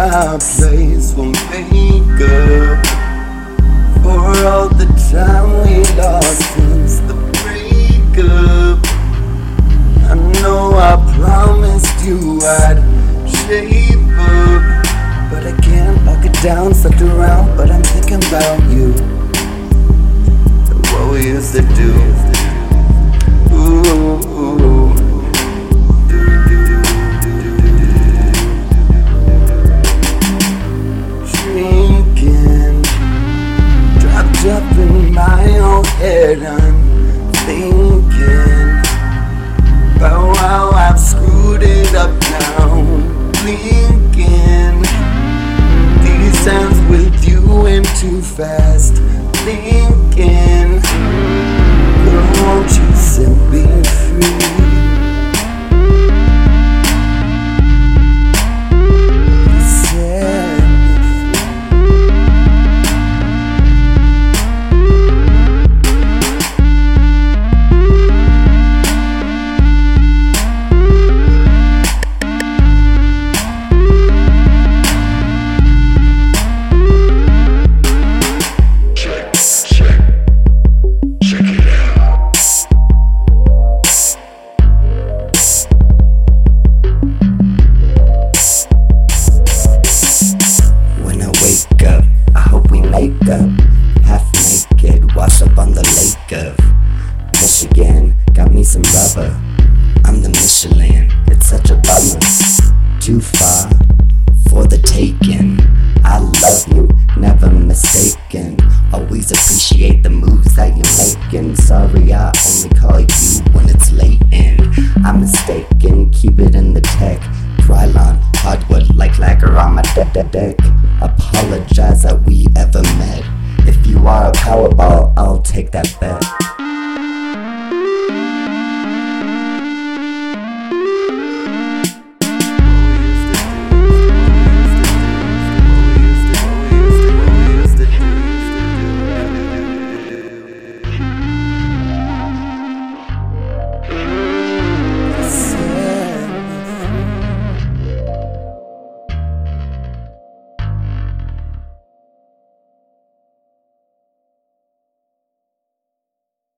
my place will make up for all the time we lost since the breakup. I know I promised you I'd shape up, but I can't lock it down, sucked around, but I'm thinking about you. My own head. I'm thinking about how I've screwed it up now. Blinking, these times with you went too fast. Thinking, girl, won't you set Half naked, wash up on the lake of Michigan. Got me some rubber. I'm the Michelin. It's such a bummer. Too far for the taking. I love you, never mistaken. Always appreciate the moves that you're making. Sorry, I only call you when it's late and I'm mistaken. Keep it in the tech. Krylon, deck. Apologize that we ever met. If you are a powerball, I'll take that bet.